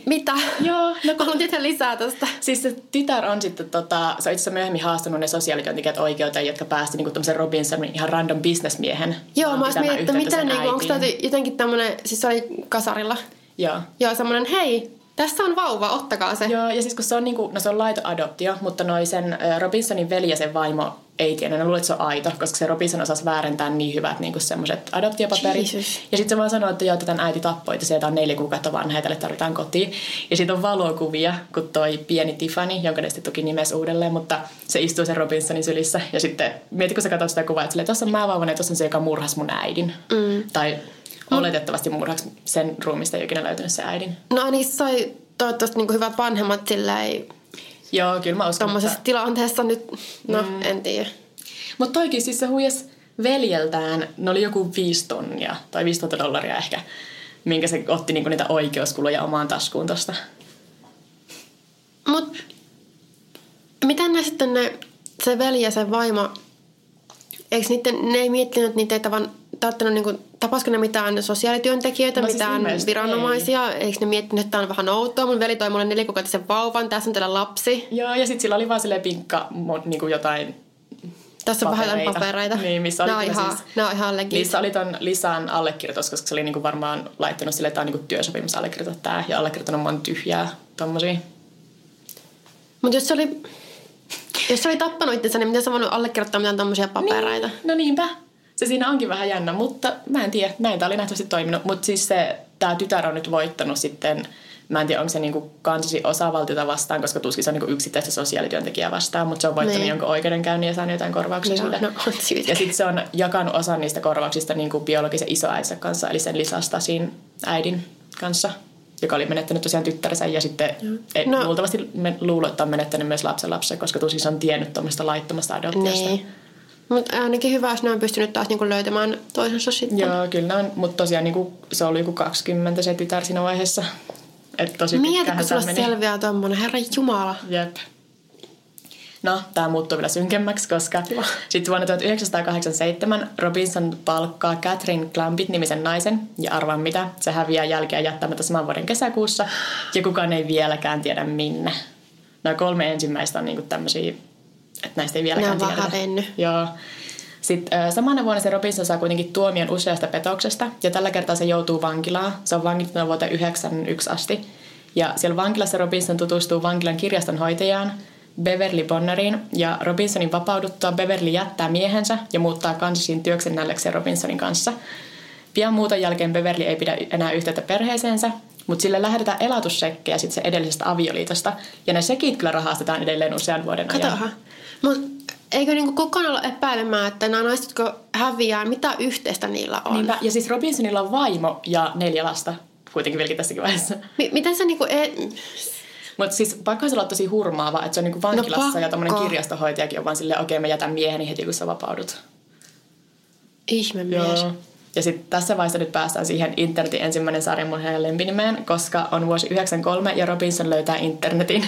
Mitä? Joo, no kun tietää lisää tästä. Siis se tytär on sitten, tota, se on itse asiassa myöhemmin haastanut ne sosiaalityöntekijät oikeuteen, jotka päästi niinku tämmöisen Robinsonin ihan random businessmiehen. Joo, vaan mä olisin pitämään miettinyt, että miten, sen niin onko tämä jotenkin tämmöinen, siis se oli kasarilla. Joo. Joo, semmoinen, hei, tässä on vauva, ottakaa se. Joo, ja siis kun se on, niinku, no se on laito adoptio, mutta noi sen Robinsonin veli ja sen vaimo ei tiedä, ne luulee, että se on aito, koska se Robinson osasi väärentää niin hyvät niinku semmoiset adoptiopaperit. Jesus. Ja sitten se vaan sanoo, että joo, tämän äiti tappoi, että sieltä on neljä kuukautta vanha tälle tarvitaan kotiin. Ja sitten on valokuvia, kun toi pieni Tiffany, jonka ne sitten toki nimes uudelleen, mutta se istuu sen Robinsonin sylissä. Ja sitten mieti, kun sä katsot sitä kuvaa, että tuossa on mä vauvan ja tuossa on se, joka murhas mun äidin. Mm. Tai oletettavasti murhaks sen ruumista ei ikinä löytynyt se äidin. No se sai toivottavasti niin hyvät vanhemmat silleen Joo, kyllä mä uskon. Tuommoisessa että... tilanteessa nyt, no mm. en tiedä. Mutta toikin siis se huijas veljeltään, ne oli joku viisi tonnia tai 5000 dollaria ehkä, minkä se otti niinku niitä oikeuskuluja omaan taskuun tosta. Mut miten ne sitten ne, se veli ja se vaimo, eikö niiden, ne ei miettinyt, että niitä ei tavan, tarttunut, niin kuin, tapasko ne mitään sosiaalityöntekijöitä, no, siis mitään viranomaisia? Ei. Eikö ne miettinyt, että tämä on vähän outoa? Mun veli toi mulle nelikuukautisen vauvan, tässä on teillä lapsi. Joo, ja sitten sillä oli vaan silleen pinkka niin kuin jotain tässä on vähän papereita. Niin, missä oli on ihan, siis, on ihan legit. Niissä oli ton Lisan allekirjoitus, koska se oli niinku varmaan laittanut sille, että tämä on niinku työsopimus allekirjoittaa tämä ja allekirjoittanut monta tyhjää tommosia. Mutta jos se oli, jos se oli tappanut itsensä, niin miten sä voinut allekirjoittaa mitään tommosia papereita? Niin, no niinpä. Se siinä onkin vähän jännä, mutta mä en tiedä. Näin tämä oli nähtävästi toiminut. Mutta siis se, tämä tytär on nyt voittanut sitten Mä en tiedä, onko se niinku kansasi osavaltiota vastaan, koska tuskin se on niinku yksittäistä sosiaalityöntekijää vastaan, mutta se on voittanut niin. jonkun oikeudenkäynnin ja saanut jotain korvauksia siitä. No, ja sitten se on jakanut osan niistä korvauksista niinku biologisen isoäidsä kanssa, eli sen lisasta siinä äidin kanssa joka oli menettänyt tosiaan tyttärensä ja sitten no. luultavasti me luulo, että on menettänyt myös lapsen lapsen, koska se on tiennyt tuommoista laittomasta adoptiosta. Niin. Mutta ainakin hyvä, jos ne on pystynyt taas niinku löytämään toisensa sitten. Joo, kyllä on. Mutta tosiaan niinku, se oli joku 20 se tytär siinä vaiheessa. Et tosi Mieti, kun sulla meni. selviää tommonen, herra jumala. Jep. No, tämä muuttuu vielä synkemmäksi, koska sitten vuonna 1987 Robinson palkkaa Catherine Clampit-nimisen naisen, ja arvaan mitä, se häviää jälkeä jättämättä saman vuoden kesäkuussa, ja kukaan ei vieläkään tiedä minne. Nämä kolme ensimmäistä on niinku tämmöisiä, että näistä ei vieläkään tiedä. On Joo. Sitten samana vuonna se Robinson saa kuitenkin tuomion useasta petoksesta ja tällä kertaa se joutuu vankilaan. Se on vankittunut vuoteen 1991 asti. Ja siellä vankilassa Robinson tutustuu vankilan kirjastonhoitajaan Beverly Bonneriin ja Robinsonin vapauduttua Beverly jättää miehensä ja muuttaa Kansasin työksennälleksi Robinsonin kanssa. Pian muuton jälkeen Beverly ei pidä enää yhteyttä perheeseensä, mutta sille lähetetään elatussekkejä sitten se edellisestä avioliitosta. Ja ne sekit kyllä rahastetaan edelleen usean vuoden ajan. Katohan. Mut eikö niinku kukaan olla epäilemään, että nämä naiset, jotka häviää, mitä yhteistä niillä on? Niinpä. Ja siis Robinsonilla on vaimo ja neljä lasta kuitenkin vieläkin tässäkin vaiheessa. M- miten sä niinku... E- mutta siis pakko se olla tosi hurmaava, että se on niinku vankilassa no, ja tämmöinen kirjastohoitajakin on vaan silleen, okei okay, mä jätän mieheni heti kun sä vapaudut. Ihme mies. Joo. Ja sitten tässä vaiheessa nyt päästään siihen internetin ensimmäinen sarjan mun heidän lempinimeen, koska on vuosi 93 ja Robinson löytää internetin.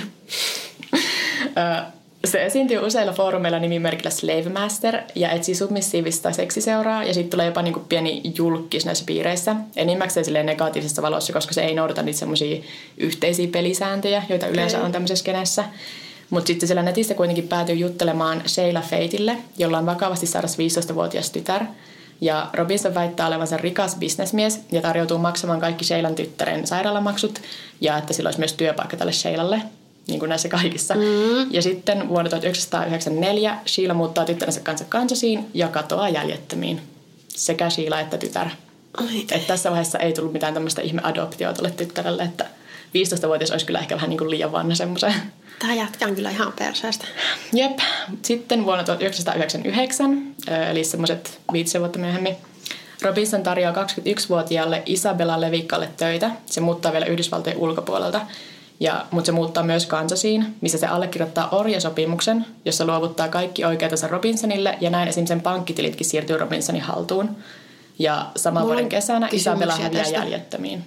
[LAUGHS] Se esiintyy useilla foorumeilla nimimerkillä Slave Master ja etsii submissiivista seksiseuraa ja sitten tulee jopa niinku pieni julkis näissä piireissä. Enimmäkseen silleen negatiivisessa valossa, koska se ei noudata niitä semmoisia yhteisiä pelisääntöjä, joita yleensä on tämmöisessä kenessä. Mutta sitten siellä netissä kuitenkin päätyy juttelemaan Sheila Feitille, jolla on vakavasti saaras 15-vuotias tytär. Ja Robinson väittää olevansa rikas bisnesmies ja tarjoutuu maksamaan kaikki Sheilan tyttären sairaalamaksut ja että sillä olisi myös työpaikka tälle Sheilalle niin kuin näissä kaikissa. Mm. Ja sitten vuonna 1994 Sheila muuttaa tyttärensä kanssa Kansasiin ja katoaa jäljettömiin. Sekä Sheila että tytär. Et tässä vaiheessa ei tullut mitään tämmöistä ihme adoptioa tuolle tyttärelle, että 15-vuotias olisi kyllä ehkä vähän niin kuin liian vanha semmoisen. Tämä jätkä on kyllä ihan perseestä. Jep. Sitten vuonna 1999, eli semmoiset viitisen vuotta myöhemmin, Robinson tarjoaa 21-vuotiaalle Isabella Levikalle töitä. Se muuttaa vielä Yhdysvaltojen ulkopuolelta. Ja, mutta se muuttaa myös Kansasiin, missä se allekirjoittaa orjasopimuksen, jossa luovuttaa kaikki oikeutensa Robinsonille ja näin esimerkiksi sen pankkitilitkin siirtyy Robinsonin haltuun. Ja saman Mulla vuoden kesänä Isabella häviää tästä. jäljettömiin.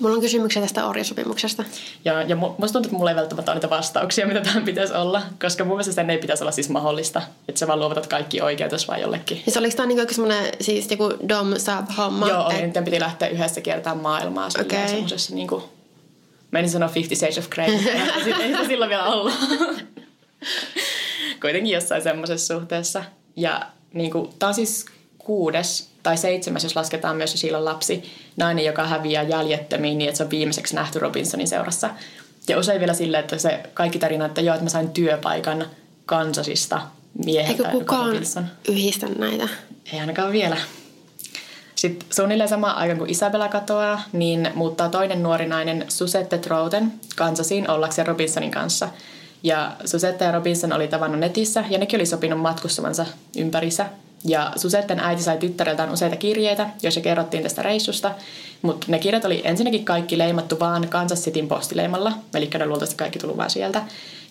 Mulla on kysymyksiä tästä orjasopimuksesta. Ja, ja musta tuntuu, että mulla ei välttämättä ole niitä vastauksia, mitä tähän pitäisi olla, koska mun mielestä sen ei pitäisi olla siis mahdollista, että sä vaan luovutat kaikki oikeutus vaan jollekin. Ja oliko tämä niinku semmoinen siis joku dom sab homma? Joo, et... niin piti lähteä yhdessä kiertämään maailmaa okay. semmoisessa niinku Mä en sano Fifty Shades of Grey, [LAUGHS] mutta ei se silloin vielä ollut. Kuitenkin jossain semmoisessa suhteessa. Ja niin kuin, tää on siis kuudes tai seitsemäs, jos lasketaan myös silloin lapsi, nainen, joka häviää jäljettömiin niin, että se on viimeiseksi nähty Robinsonin seurassa. Ja usein vielä silleen, että se kaikki tarina, että joo, että mä sain työpaikan Kansasista mieheltä. Eikö kukaan Robinson. yhdistä näitä? Ei ainakaan vielä. Sitten suunnilleen samaan aikaan kun Isabella katoaa, niin muuttaa toinen nuori nainen Susette Trouten Kansasiin ollakseen Robinsonin kanssa. Ja Susette ja Robinson oli tavannut netissä ja nekin oli sopinut matkustavansa ympärissä. Ja Susetten äiti sai tyttäreltään useita kirjeitä, joissa kerrottiin tästä reissusta. Mutta ne kirjat oli ensinnäkin kaikki leimattu vaan Kansas Cityn postileimalla, eli ne luultavasti kaikki tullut vaan sieltä.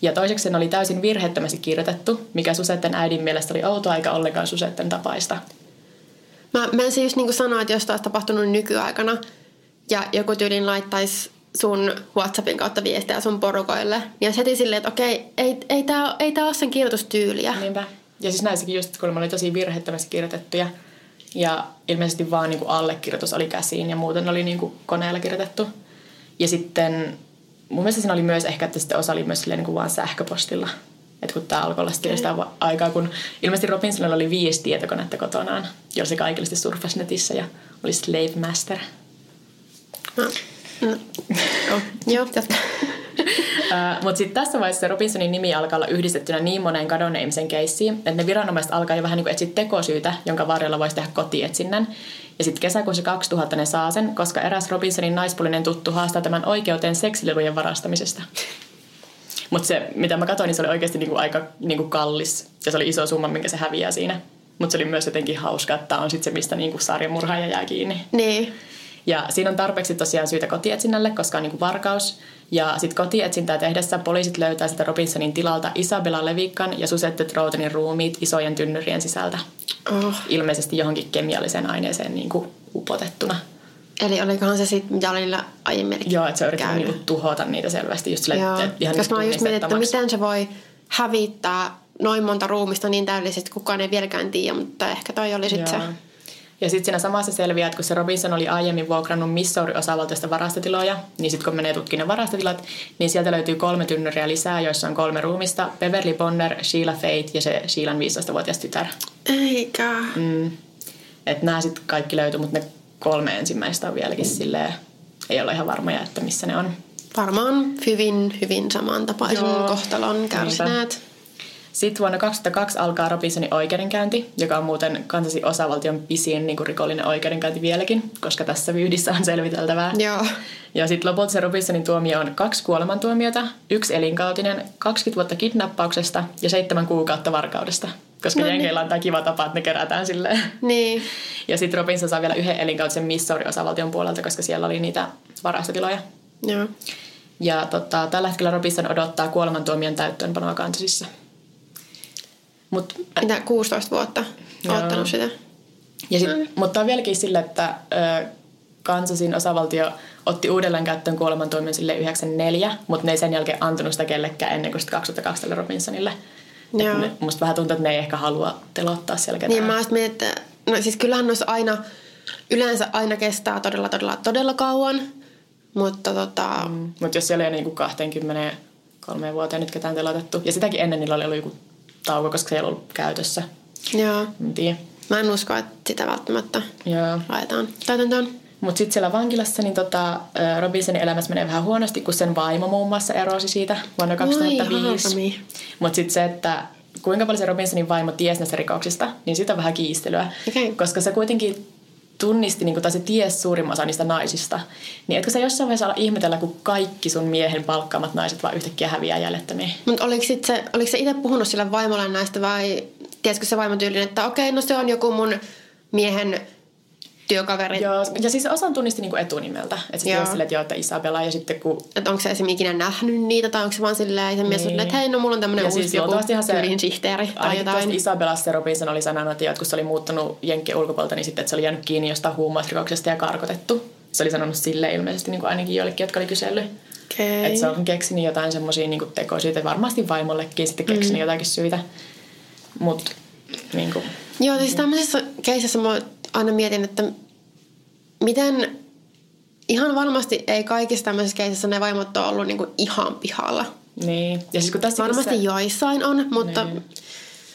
Ja toiseksi ne oli täysin virheettömästi kirjoitettu, mikä Susetten äidin mielestä oli outoa eikä ollenkaan Susetten tapaista. Mä menisin just niin kuin sanoa, että jos taas tapahtunut nykyaikana ja joku tyylin laittaisi sun Whatsappin kautta viestiä sun porukoille, niin olisi heti silleen, että okei, ei, ei tämä ei tää ole sen kirjoitustyyliä. Niinpä. Ja siis näissäkin just, kun oli tosi virheettömästi kirjoitettuja ja ilmeisesti vaan niin kuin allekirjoitus oli käsiin ja muuten oli niin kuin koneella kirjoitettu. Ja sitten mun mielestä siinä oli myös ehkä, että sitten osa oli myös niin kuin vaan sähköpostilla. Että kun tämä alkoi olla okay. sitä aikaa, kun ilmeisesti Robinsonilla oli viisi tietokonetta kotonaan, jolla se kaikillisesti surffasi netissä ja oli Slave Master. No. No. Oh. Joo, jatka. Mutta sitten tässä vaiheessa Robinsonin nimi alkaa olla yhdistettynä niin moneen kadonneen ihmisen keissiin, että ne viranomaiset alkaa jo vähän niin kuin etsiä tekosyytä, jonka varjolla voisi tehdä kotietsinnän. Ja sitten kesäkuussa 2000 ne saa sen, koska eräs Robinsonin naispuolinen tuttu haastaa tämän oikeuteen seksilelujen varastamisesta. Mutta se, mitä mä katsoin, niin se oli oikeasti niinku aika niinku kallis. Ja se oli iso summa, minkä se häviää siinä. Mutta se oli myös jotenkin hauska, että on sitten se, mistä niinku sarjamurhaaja jää kiinni. Niin. Ja siinä on tarpeeksi tosiaan syytä kotietsinnälle, koska on niin kuin varkaus. Ja sitten kotietsintää tehdessä poliisit löytää sitä Robinsonin tilalta Isabella Levikkan ja Susette Troutonin ruumiit isojen tynnyrien sisältä. Oh. Ilmeisesti johonkin kemialliseen aineeseen niin kuin upotettuna. Eli olikohan se sitten, mitä oli niillä aiemmin Joo, että se yritti niinku tuhota niitä selvästi. Just sille, Joo. että ihan Koska mä just mietin, että miten se voi hävittää noin monta ruumista niin täydellisesti, että kukaan ei vieläkään tiedä, mutta ehkä toi oli sitten se. Ja sitten siinä samassa selviää, että kun se Robinson oli aiemmin vuokrannut Missouri-osavaltiosta varastotiloja, niin sitten kun menee tutkimaan varastotilat, niin sieltä löytyy kolme tynnyriä lisää, joissa on kolme ruumista. Beverly Bonner, Sheila Fate ja se Sheilan 15-vuotias tytär. Eikä. Mm. Että nämä sitten kaikki löytyy, mutta ne kolme ensimmäistä on vieläkin silleen, ei ole ihan varmoja, että missä ne on. Varmaan hyvin, hyvin samantapaisen Joo. kohtalon kärsineet. Niinpä. Sitten vuonna 2002 alkaa Robinsonin oikeudenkäynti, joka on muuten Kansasin osavaltion pisin niin kuin rikollinen oikeudenkäynti vieläkin, koska tässä vyyhdissä on selviteltävää. Joo. Ja sitten lopulta se Robinsonin tuomio on kaksi kuolemantuomiota, yksi elinkautinen, 20 vuotta kidnappauksesta ja seitsemän kuukautta varkaudesta. Koska no niin. jenkeillä on tämä kiva tapa, että ne kerätään silleen. Niin. Ja sitten Robinson saa vielä yhden elinkautisen Missouri-osavaltion puolelta, koska siellä oli niitä varastotiloja. Joo. Ja tota, tällä hetkellä Robinson odottaa kuolemantuomion täyttöönpanoa Kansasissa. Mut, Mitä, 16 vuotta odottanut sitä? Ja sit, mm. Mutta on vieläkin sille, että ö, Kansasin osavaltio otti uudelleen käyttöön kuolemantuomion sille 94, mutta ne ei sen jälkeen antanut sitä kellekään ennen kuin 2002 Robinsonille. Joo. Musta vähän tuntuu, että ne ei ehkä halua telottaa siellä ketään. Niin mä mietin, että no siis kyllähän noissa aina, yleensä aina kestää todella, todella, todella kauan. Mutta tota... Mm. Mutta jos siellä ei ole niinku 23 vuoteen nyt ketään telotettu. Ja sitäkin ennen niillä oli ollut joku tauko, koska se ei ollut käytössä. Joo. En tiedä. Mä en usko, että sitä välttämättä Joo. laitetaan täytäntöön. Mutta sitten siellä vankilassa niin tota, Robinsonin elämässä menee vähän huonosti, kun sen vaimo muun muassa erosi siitä vuonna 2005. Mutta sitten se, että kuinka paljon se Robinsonin vaimo tiesi näistä rikoksista, niin siitä on vähän kiistelyä. Okay. Koska se kuitenkin tunnisti, niin kuin, tai se tiesi suurimman osa niistä naisista. Niin etkö sä jossain vaiheessa ala ihmetellä, kun kaikki sun miehen palkkaamat naiset vaan yhtäkkiä häviää jäljettömiin? Mutta oliko, se, oliko se itse puhunut sille vaimolle näistä vai tiesikö se vaimo tyylin, että okei, no se on joku mun miehen työkaveri. Joo, ja siis osan tunnisti niinku etunimeltä. Että se tiesi silleen, että joo, että Isabella ja sitten kun... Että onko se esimerkiksi ikinä nähnyt niitä tai onko se vaan silleen se mies niin. että hei, no mulla on tämmöinen uusi siis joku se, sihteeri tai jotain. Isabella se Robinson oli sanonut, että kun se oli muuttanut Jenkkien ulkopuolelta, niin sitten että se oli jäänyt kiinni jostain huumausrikoksesta ja karkotettu. Se oli sanonut sille ilmeisesti niin kuin ainakin joillekin, jotka oli kysellyt. Okay. Että se on keksinyt jotain semmoisia niin tekosyitä, varmasti vaimollekin sitten keksinyt mm. jotakin syitä. Mutta niin kuin, Joo, siis tämmöisessä keisissä mä aina mietin, että miten ihan varmasti ei kaikissa tämmöisissä keisissä ne vaimot ole ollut niinku ihan pihalla. Niin. Ja siis kun Varmasti se... joissain on, mutta... Niin.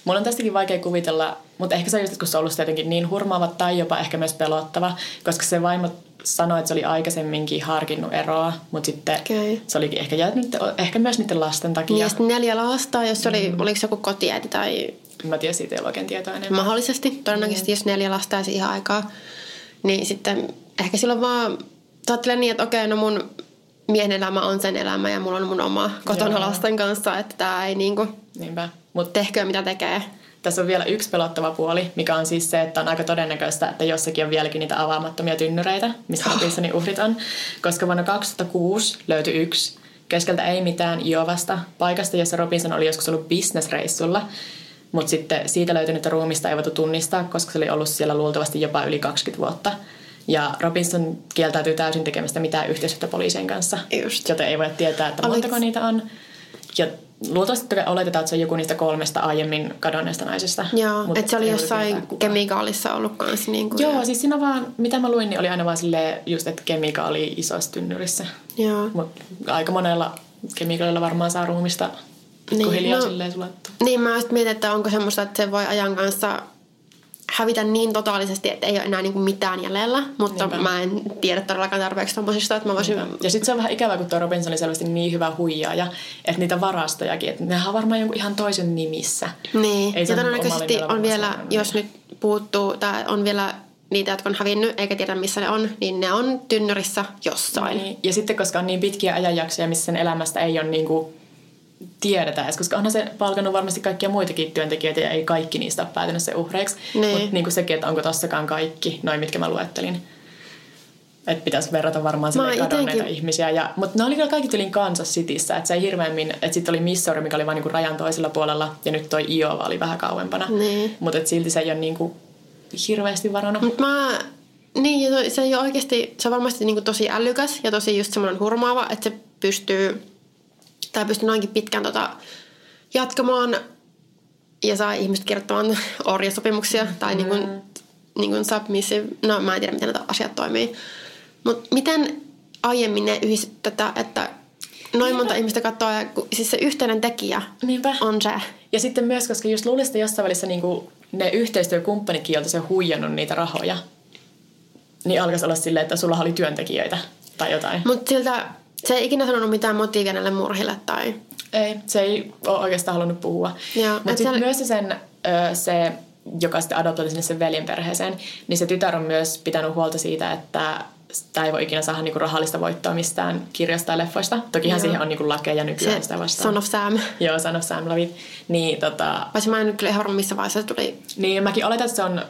Mulla on tästäkin vaikea kuvitella, mutta ehkä se on just, kun se on ollut jotenkin niin hurmaava tai jopa ehkä myös pelottava, koska se vaimo sanoi, että se oli aikaisemminkin harkinnut eroa, mutta sitten okay. se olikin ehkä jäänyt, ehkä myös niiden lasten takia. Niin, neljä lasta, jos se oli, mm. oliko se joku kotiäiti tai... Mä tiedän, siitä ei ole oikein tietoa enemmän. Mahdollisesti, todennäköisesti, mm. jos neljä lasta ja siihen aikaa. Niin sitten ehkä silloin vaan ajattelen niin, että okei, no mun miehen elämä on sen elämä ja mulla on mun oma kotona Joo. lasten kanssa, että tämä ei niinku Niinpä. Mut, tehkö mitä tekee. tässä on vielä yksi pelottava puoli, mikä on siis se, että on aika todennäköistä, että jossakin on vieläkin niitä avaamattomia tynnyreitä, missä Robinsonin uhrit on. Koska vuonna 2006 löytyi yksi keskeltä ei mitään Iovasta, paikasta, jossa Robinson oli joskus ollut bisnesreissulla. Mutta sitten siitä löytynyttä ruumista ei voitu tunnistaa, koska se oli ollut siellä luultavasti jopa yli 20 vuotta. Ja Robinson kieltäytyy täysin tekemästä mitään yhteistyötä poliisien kanssa. Just. Joten ei voi tietää, että montako Oliko- niitä on. Ja luultavasti oletetaan, että se on joku niistä kolmesta aiemmin kadonneesta naisesta. Joo, Mut että se oli jossain kemikaalissa ollut kans niin kuin, Joo, siis siinä vaan, mitä mä luin, niin oli aina vaan silleen just, että kemikaali isossa tynnyrissä. Joo. Mutta aika monella kemikaalilla varmaan saa ruumista pikkuhiljaa Niin, no- silleen sulattua. Niin mä just mietin, että onko semmoista, että se voi ajan kanssa hävitä niin totaalisesti, että ei ole enää niinku mitään jäljellä. Mutta Niinpä. mä en tiedä todellakaan tarpeeksi tommosista, että mä voisin... Ja sitten se on vähän ikävä, kun tuo Robinson oli selvästi niin hyvä huijaaja, että niitä varastojakin, että nehän on varmaan jonkun ihan toisen nimissä. Niin, Ei ja todennäköisesti on vielä, jos nyt puuttuu, tai on vielä niitä, jotka on hävinnyt, eikä tiedä missä ne on, niin ne on tynnyrissä jossain. Niin. Ja sitten koska on niin pitkiä ajanjaksoja, missä sen elämästä ei ole niinku tiedetä edes, koska onhan se palkannut varmasti kaikkia muitakin työntekijöitä ja ei kaikki niistä ole päätynyt se uhreiksi. Niin. Mutta niinku sekin, että onko tossakaan kaikki, noin mitkä mä luettelin. Että pitäisi verrata varmaan sinne kadonneita itenkin- ihmisiä. Ja, mutta ne oli kyllä kaikki tylin Kansas Cityssä. Että se ei hirveämmin, että sitten oli Missouri, mikä oli vain niinku rajan toisella puolella. Ja nyt toi Iowa oli vähän kauempana. Niin. Mutta silti se ei ole niinku hirveästi varannut. Mutta mä... Niin, se ei ole oikeasti, se on varmasti niinku tosi älykäs ja tosi just semmoinen hurmaava, että se pystyy, tai pystyy noinkin pitkään tota, jatkamaan ja saa ihmiset kirjoittamaan [LAUGHS] orjasopimuksia tai niin kuin, niin kuin submissive, no mä en tiedä miten nämä asiat toimii. Mutta miten aiemmin ne yhdistivät tätä, että noin monta ihmistä katsoo ja kun- siis se yhteinen tekijä Niinpä. on se. Ja sitten myös, koska just luulisin, että jossain välissä niin ne yhteistyökumppanikin, joilta se on huijannut niitä rahoja, niin alkaisi olla silleen, että sulla oli työntekijöitä tai jotain. Mutta siltä se ei ikinä sanonut mitään motiivia näille murhille tai... Ei, se ei ole oikeastaan halunnut puhua. Mutta sitten siellä- myös se, sen, se, joka sitten adoptoitiin sinne sen veljen perheeseen, niin se tytär on myös pitänyt huolta siitä, että sitä ei voi ikinä saada niinku rahallista voittoa mistään kirjasta tai leffoista. Tokihan Joo. siihen on niinku lakeja nykyään Se sitä vastaan. Son of Sam. [LAUGHS] Joo, Son of Sam Lavit. Niin, tota, Vaikka mä en nyt kyllä ihan missä vaiheessa se tuli. Niin, mäkin oletan, että se on,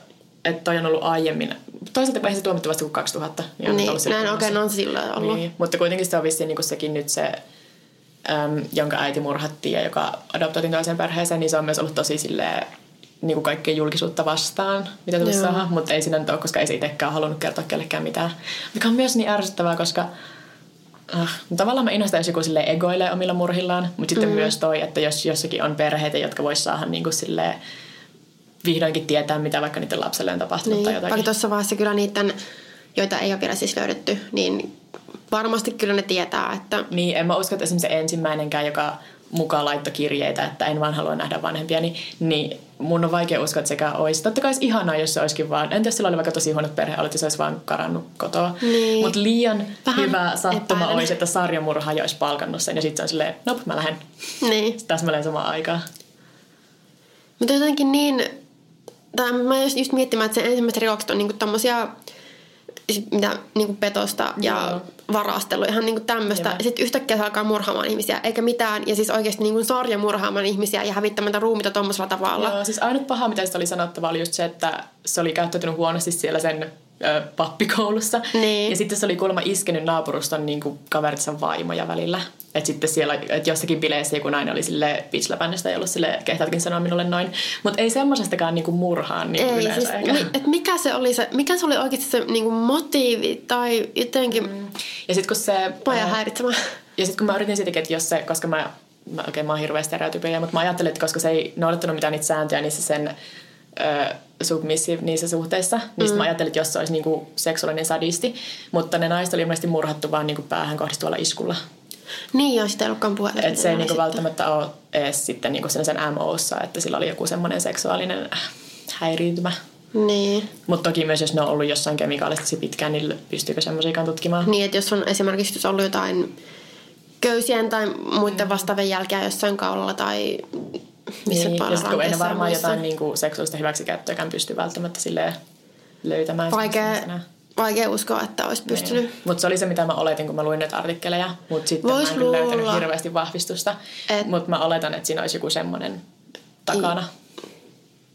että toi on ollut aiemmin. Toisaalta se tuomittu vasta kuin 2000. Niin, Niin, näin okei, no on silloin ollut. Niin, mutta kuitenkin se on vissiin niin sekin nyt se, äm, jonka äiti murhattiin ja joka adoptoitiin toiseen perheeseen, niin se on myös ollut tosi silleen, niin kuin kaikkea julkisuutta vastaan, mitä tulisi saada, mutta ei siinä nyt ole, koska ei se itsekään halunnut kertoa kellekään mitään. Mikä on myös niin ärsyttävää, koska äh, tavallaan mä innostan, jos joku sille egoilee omilla murhillaan, mutta sitten mm. myös toi, että jos jossakin on perheitä, jotka vois saada niin kuin silleen, vihdoinkin tietää, mitä vaikka niiden lapselle on tapahtunut Niin, tai jotakin. vaikka tuossa vaiheessa kyllä niiden, joita ei ole vielä siis löydetty, niin varmasti kyllä ne tietää, että Niin, en mä usko, että esimerkiksi se ensimmäinenkään, joka mukaan laittoi kirjeitä, että en vaan halua nähdä vanhempia, niin, niin mun on vaikea uskoa, että sekään olisi. Totta kai olisi ihanaa, jos se olisikin vaan, entä jos sillä oli vaikka tosi huonot perheolot ja se olisi vaan karannut kotoa. Niin. Mutta liian Vähän hyvä sattuma epäilen. olisi, että sarjamurhaaja olisi palkannut sen ja sitten se on silleen, nop, mä lähden niin. täsmälleen samaan aikaan. Mutta jotenkin niin, tai mä just, just miettimään, että se ensimmäiset rikokset on niinku tommosia mitä niinku petosta ja Joo. varastelu, ihan niinku tämmöistä. Sitten yhtäkkiä se alkaa murhaamaan ihmisiä, eikä mitään. Ja siis oikeasti niinku sarja murhaamaan ihmisiä ja hävittämään niitä ruumita tommosella tavalla. Joo, siis ainut paha, mitä oli sanottava, oli just se, että se oli käyttäytynyt huonosti siellä sen ö, pappikoulussa. Niin. Ja sitten se oli kuulemma iskenyt naapuruston niin kuin vaimoja välillä. Että sitten siellä, että jossakin bileissä joku nainen oli sille pitchläpännistä, ei ollut sille kehtaatkin sanoa minulle noin. Mutta ei semmoisestakaan niin kuin murhaan niin Ei, yleensä. siis, mi, et mikä se oli se, mikä se oli oikeasti se niinku motiivi tai jotenkin mm. Ja sitten kun se... paja ö, häiritsemään. Ja sitten kun mä yritin siitäkin, että jos se, koska mä, mä oikein mä oon hirveä stereotypia, mutta mä ajattelin, että koska se ei noudattanut mitään niitä sääntöjä niissä sen ö, submissive niissä suhteissa, niin mm. mä ajattelin, että jos se olisi niinku seksuaalinen sadisti, mutta ne naiset oli ilmeisesti murhattu vaan niinku päähän kohdistuvalla iskulla. Niin joo, sitä ei ollutkaan puhetta. Että se ei niinku välttämättä ole edes sitten niinku sen, sen MOssa, että sillä oli joku semmoinen seksuaalinen häiriintymä. Niin. Mutta toki myös, jos ne on ollut jossain kemikaalista tosi pitkään, niin pystyykö semmoisiakaan tutkimaan? Niin, että jos on esimerkiksi jos ollut jotain köysien tai muiden vastaavien jälkeä jossain kaulalla tai missä niin, niin, ja sitten ranteessa varmaan muissa. jotain niinku seksuaalista hyväksikäyttöäkään pysty välttämättä silleen löytämään. Vaikea, vaikea uskoa, että olisi pystynyt. Niin. Mutta se oli se, mitä mä oletin, kun mä luin näitä artikkeleja. Mutta sitten Vois mä en kyllä löytänyt luulla. hirveästi vahvistusta. Et- Mutta mä oletan, että siinä olisi joku semmoinen takana.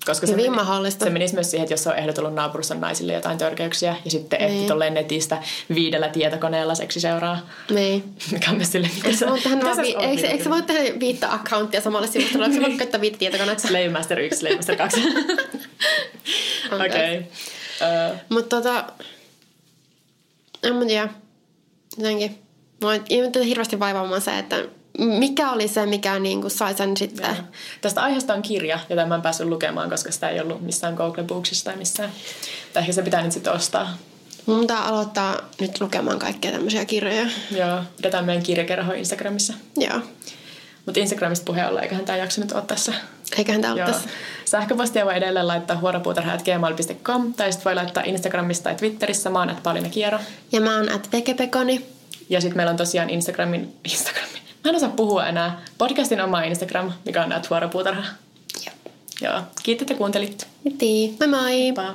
Koska Hyvin se, meni- mahdollista. se menisi myös siihen, että jos on ehdotellut naapurissa naisille jotain törkeyksiä ja sitten niin. Niin. etti tolleen netistä viidellä tietokoneella seksi seuraa. Niin. [LAUGHS] Mikä on myös sä voi tehdä, mitä vaan sä vi- eikö, eikö sä voi tehdä viittä accounttia samalle sivustolle? Eikö sä voi käyttää viittä tietokonetta? Slave Master 1, Slave Master 2. Okei. Okay. Uh, Mutta tota... En mä tiedä. Jotenkin. Mua ei hirveästi vaivaamaan se, että mikä oli se, mikä niinku sai sen sitten... Tästä aiheesta on kirja, jota mä en päässyt lukemaan, koska sitä ei ollut missään Google Booksissa tai missään. Tai ehkä se pitää nyt sitten ostaa. Mun pitää aloittaa nyt lukemaan kaikkia tämmöisiä kirjoja. Joo, pidetään meidän kirjakerho Instagramissa. Joo. Mutta Instagramista puheen ollen, eiköhän tämä jakso nyt ole tässä. Eiköhän tää ole Joo. tässä. Sähköpostia voi edelleen laittaa huoropuutarha.gmail.com tai sitten voi laittaa Instagramissa tai Twitterissä. Mä oon at Pauliina Kiero. Ja mä oon at Vekepekoni. Ja sitten meillä on tosiaan Instagramin... Instagramin. Mä en osaa puhua enää. Podcastin oma Instagram, mikä on at huoropuutarha. Joo. Joo. Kiitos, että kuuntelit. Kiitos. Moi moi. Pa.